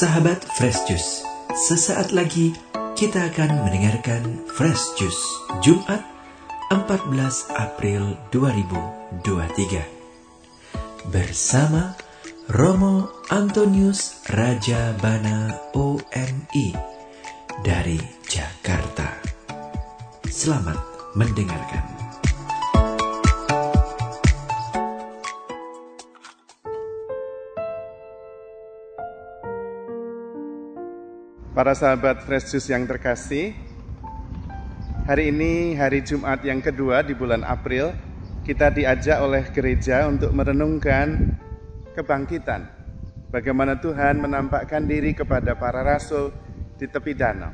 Sahabat Fresh Juice, sesaat lagi kita akan mendengarkan Fresh Juice Jumat 14 April 2023 bersama Romo Antonius Raja Bana OMI dari Jakarta. Selamat mendengarkan. Para sahabat Fresh Juice yang terkasih, hari ini hari Jumat yang kedua di bulan April, kita diajak oleh gereja untuk merenungkan kebangkitan. Bagaimana Tuhan menampakkan diri kepada para rasul di tepi danau.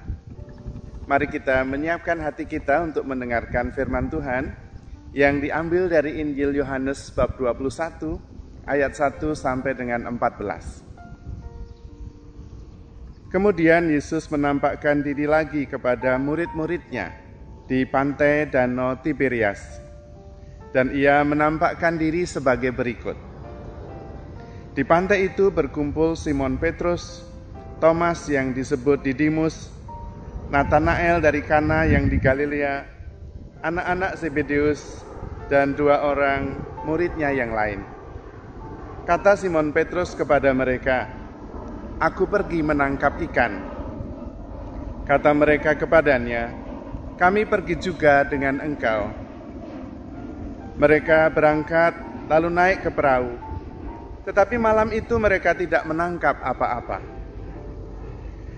Mari kita menyiapkan hati kita untuk mendengarkan firman Tuhan yang diambil dari Injil Yohanes bab 21 ayat 1 sampai dengan 14. Kemudian Yesus menampakkan diri lagi kepada murid-muridnya di pantai Danau Tiberias. Dan ia menampakkan diri sebagai berikut. Di pantai itu berkumpul Simon Petrus, Thomas yang disebut Didimus, Nathanael dari Kana yang di Galilea, anak-anak Zebedeus, dan dua orang muridnya yang lain. Kata Simon Petrus kepada mereka, aku pergi menangkap ikan. Kata mereka kepadanya, kami pergi juga dengan engkau. Mereka berangkat lalu naik ke perahu. Tetapi malam itu mereka tidak menangkap apa-apa.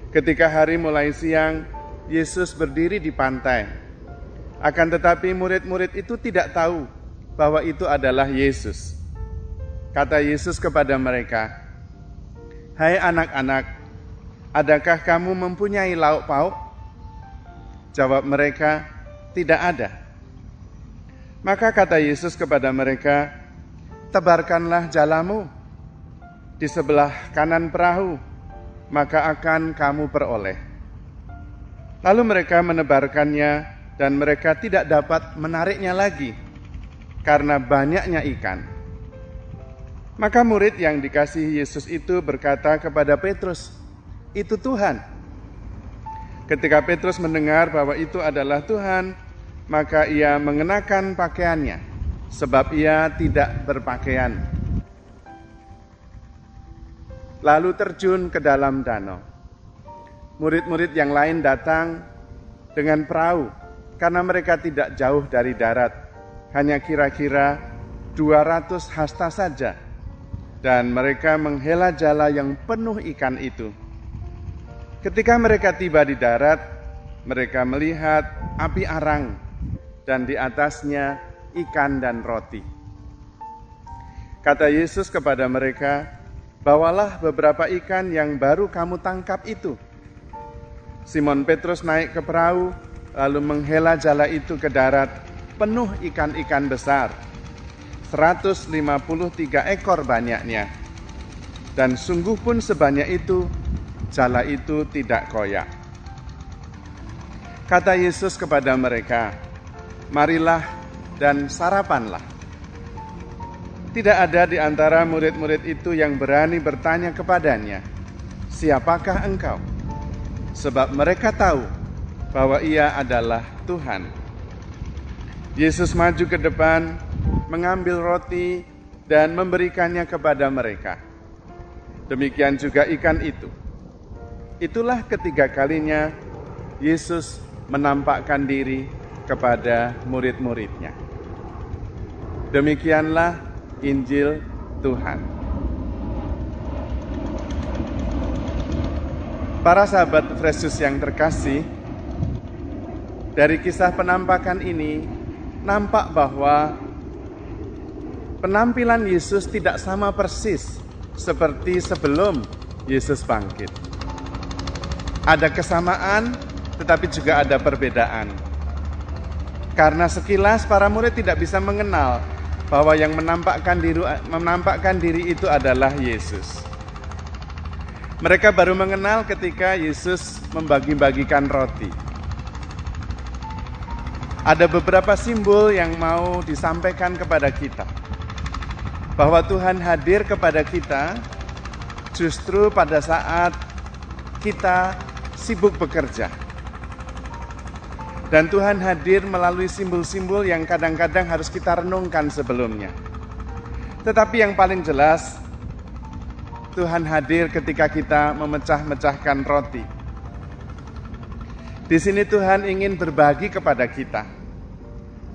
Ketika hari mulai siang, Yesus berdiri di pantai. Akan tetapi murid-murid itu tidak tahu bahwa itu adalah Yesus. Kata Yesus kepada mereka, Hai anak-anak, adakah kamu mempunyai lauk pauk? Jawab mereka, tidak ada. Maka kata Yesus kepada mereka, tebarkanlah jalamu di sebelah kanan perahu, maka akan kamu peroleh. Lalu mereka menebarkannya dan mereka tidak dapat menariknya lagi karena banyaknya ikan. Maka murid yang dikasih Yesus itu berkata kepada Petrus, "Itu Tuhan." Ketika Petrus mendengar bahwa itu adalah Tuhan, maka ia mengenakan pakaiannya, sebab ia tidak berpakaian. Lalu terjun ke dalam danau. Murid-murid yang lain datang dengan perahu, karena mereka tidak jauh dari darat, hanya kira-kira 200 hasta saja dan mereka menghela jala yang penuh ikan itu. Ketika mereka tiba di darat, mereka melihat api arang dan di atasnya ikan dan roti. Kata Yesus kepada mereka, "Bawalah beberapa ikan yang baru kamu tangkap itu." Simon Petrus naik ke perahu, lalu menghela jala itu ke darat, penuh ikan-ikan besar 153 ekor banyaknya. Dan sungguh pun sebanyak itu, jala itu tidak koyak. Kata Yesus kepada mereka, Marilah dan sarapanlah. Tidak ada di antara murid-murid itu yang berani bertanya kepadanya, Siapakah engkau? Sebab mereka tahu bahwa ia adalah Tuhan. Yesus maju ke depan mengambil roti dan memberikannya kepada mereka. Demikian juga ikan itu. Itulah ketiga kalinya Yesus menampakkan diri kepada murid-muridnya. Demikianlah Injil Tuhan. Para sahabat Fresus yang terkasih, dari kisah penampakan ini nampak bahwa penampilan Yesus tidak sama persis seperti sebelum Yesus bangkit. Ada kesamaan, tetapi juga ada perbedaan. Karena sekilas para murid tidak bisa mengenal bahwa yang menampakkan diri, menampakkan diri itu adalah Yesus. Mereka baru mengenal ketika Yesus membagi-bagikan roti. Ada beberapa simbol yang mau disampaikan kepada kita bahwa Tuhan hadir kepada kita justru pada saat kita sibuk bekerja. Dan Tuhan hadir melalui simbol-simbol yang kadang-kadang harus kita renungkan sebelumnya. Tetapi yang paling jelas, Tuhan hadir ketika kita memecah-mecahkan roti. Di sini Tuhan ingin berbagi kepada kita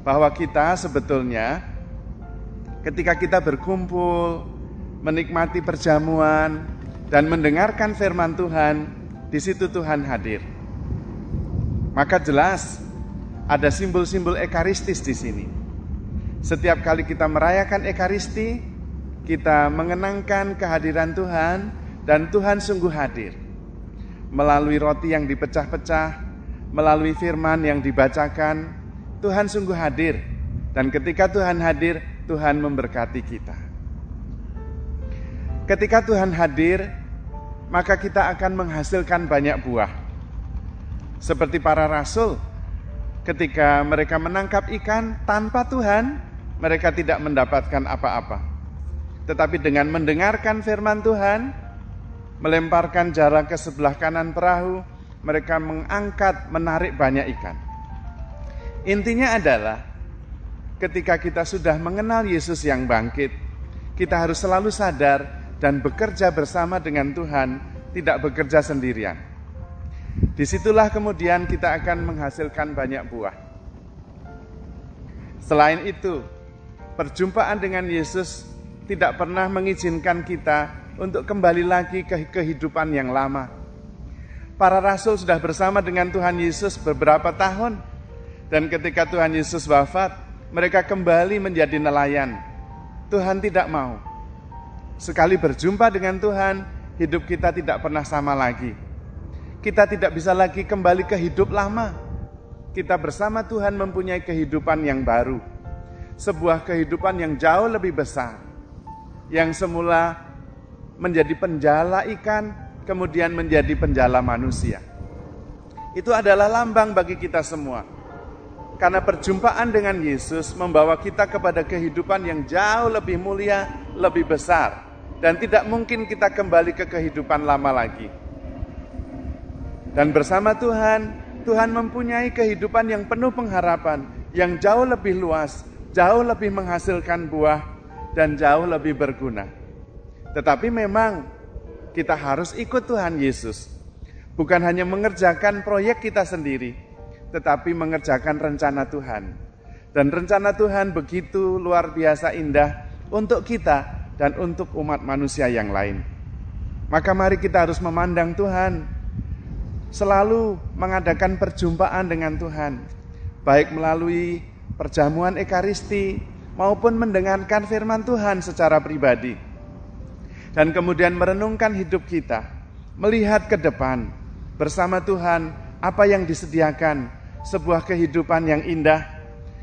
bahwa kita sebetulnya ketika kita berkumpul, menikmati perjamuan, dan mendengarkan firman Tuhan, di situ Tuhan hadir. Maka jelas ada simbol-simbol ekaristis di sini. Setiap kali kita merayakan ekaristi, kita mengenangkan kehadiran Tuhan dan Tuhan sungguh hadir. Melalui roti yang dipecah-pecah, melalui firman yang dibacakan, Tuhan sungguh hadir. Dan ketika Tuhan hadir, Tuhan memberkati kita. Ketika Tuhan hadir, maka kita akan menghasilkan banyak buah. Seperti para rasul, ketika mereka menangkap ikan tanpa Tuhan, mereka tidak mendapatkan apa-apa. Tetapi dengan mendengarkan firman Tuhan, melemparkan jarak ke sebelah kanan perahu, mereka mengangkat, menarik banyak ikan. Intinya adalah ketika kita sudah mengenal Yesus yang bangkit, kita harus selalu sadar dan bekerja bersama dengan Tuhan, tidak bekerja sendirian. Di situlah kemudian kita akan menghasilkan banyak buah. Selain itu, perjumpaan dengan Yesus tidak pernah mengizinkan kita untuk kembali lagi ke kehidupan yang lama. Para rasul sudah bersama dengan Tuhan Yesus beberapa tahun, dan ketika Tuhan Yesus wafat, mereka kembali menjadi nelayan. Tuhan tidak mau Sekali berjumpa dengan Tuhan, hidup kita tidak pernah sama lagi. Kita tidak bisa lagi kembali ke hidup lama. Kita bersama Tuhan mempunyai kehidupan yang baru. Sebuah kehidupan yang jauh lebih besar. Yang semula menjadi penjala ikan, kemudian menjadi penjala manusia. Itu adalah lambang bagi kita semua. Karena perjumpaan dengan Yesus membawa kita kepada kehidupan yang jauh lebih mulia, lebih besar dan tidak mungkin kita kembali ke kehidupan lama lagi. Dan bersama Tuhan, Tuhan mempunyai kehidupan yang penuh pengharapan, yang jauh lebih luas, jauh lebih menghasilkan buah, dan jauh lebih berguna. Tetapi memang kita harus ikut Tuhan Yesus, bukan hanya mengerjakan proyek kita sendiri, tetapi mengerjakan rencana Tuhan. Dan rencana Tuhan begitu luar biasa indah untuk kita dan untuk umat manusia yang lain. Maka mari kita harus memandang Tuhan, selalu mengadakan perjumpaan dengan Tuhan, baik melalui perjamuan ekaristi maupun mendengarkan firman Tuhan secara pribadi. Dan kemudian merenungkan hidup kita, melihat ke depan bersama Tuhan apa yang disediakan, sebuah kehidupan yang indah,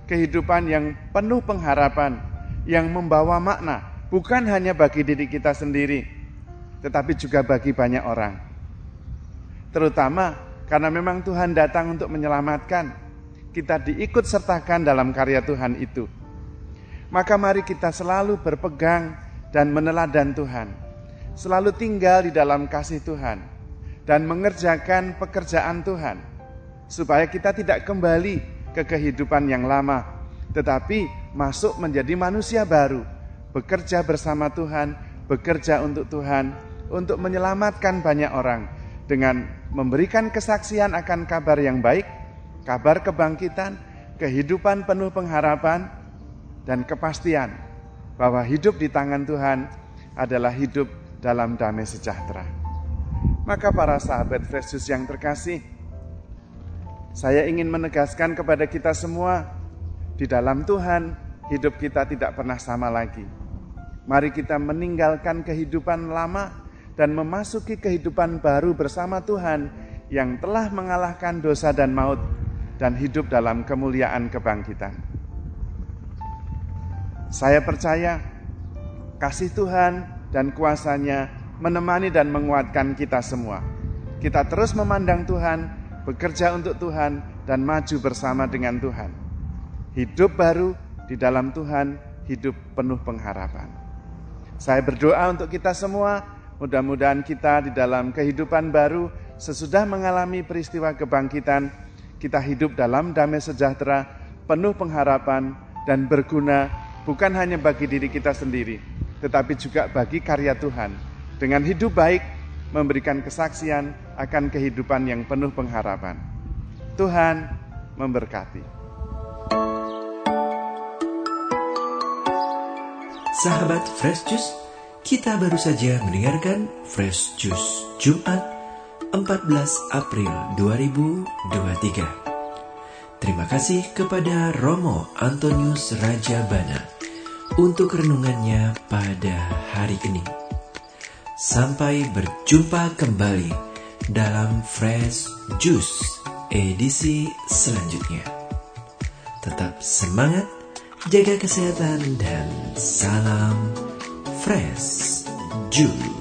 kehidupan yang penuh pengharapan, yang membawa makna bukan hanya bagi diri kita sendiri, tetapi juga bagi banyak orang. Terutama karena memang Tuhan datang untuk menyelamatkan, kita diikut sertakan dalam karya Tuhan itu. Maka mari kita selalu berpegang dan meneladan Tuhan, selalu tinggal di dalam kasih Tuhan, dan mengerjakan pekerjaan Tuhan, supaya kita tidak kembali ke kehidupan yang lama, tetapi masuk menjadi manusia baru bekerja bersama Tuhan, bekerja untuk Tuhan, untuk menyelamatkan banyak orang dengan memberikan kesaksian akan kabar yang baik, kabar kebangkitan, kehidupan penuh pengharapan, dan kepastian bahwa hidup di tangan Tuhan adalah hidup dalam damai sejahtera. Maka para sahabat Yesus yang terkasih, saya ingin menegaskan kepada kita semua, di dalam Tuhan hidup kita tidak pernah sama lagi Mari kita meninggalkan kehidupan lama dan memasuki kehidupan baru bersama Tuhan yang telah mengalahkan dosa dan maut dan hidup dalam kemuliaan kebangkitan. Saya percaya kasih Tuhan dan kuasanya menemani dan menguatkan kita semua. Kita terus memandang Tuhan, bekerja untuk Tuhan, dan maju bersama dengan Tuhan. Hidup baru di dalam Tuhan, hidup penuh pengharapan. Saya berdoa untuk kita semua, mudah-mudahan kita di dalam kehidupan baru sesudah mengalami peristiwa kebangkitan, kita hidup dalam damai sejahtera, penuh pengharapan, dan berguna bukan hanya bagi diri kita sendiri, tetapi juga bagi karya Tuhan. Dengan hidup baik, memberikan kesaksian akan kehidupan yang penuh pengharapan. Tuhan memberkati. Sahabat Fresh Juice, kita baru saja mendengarkan Fresh Juice Jumat 14 April 2023. Terima kasih kepada Romo Antonius Rajabana untuk renungannya pada hari ini. Sampai berjumpa kembali dalam Fresh Juice edisi selanjutnya. Tetap semangat, jaga kesehatan, dan salam fresh juice.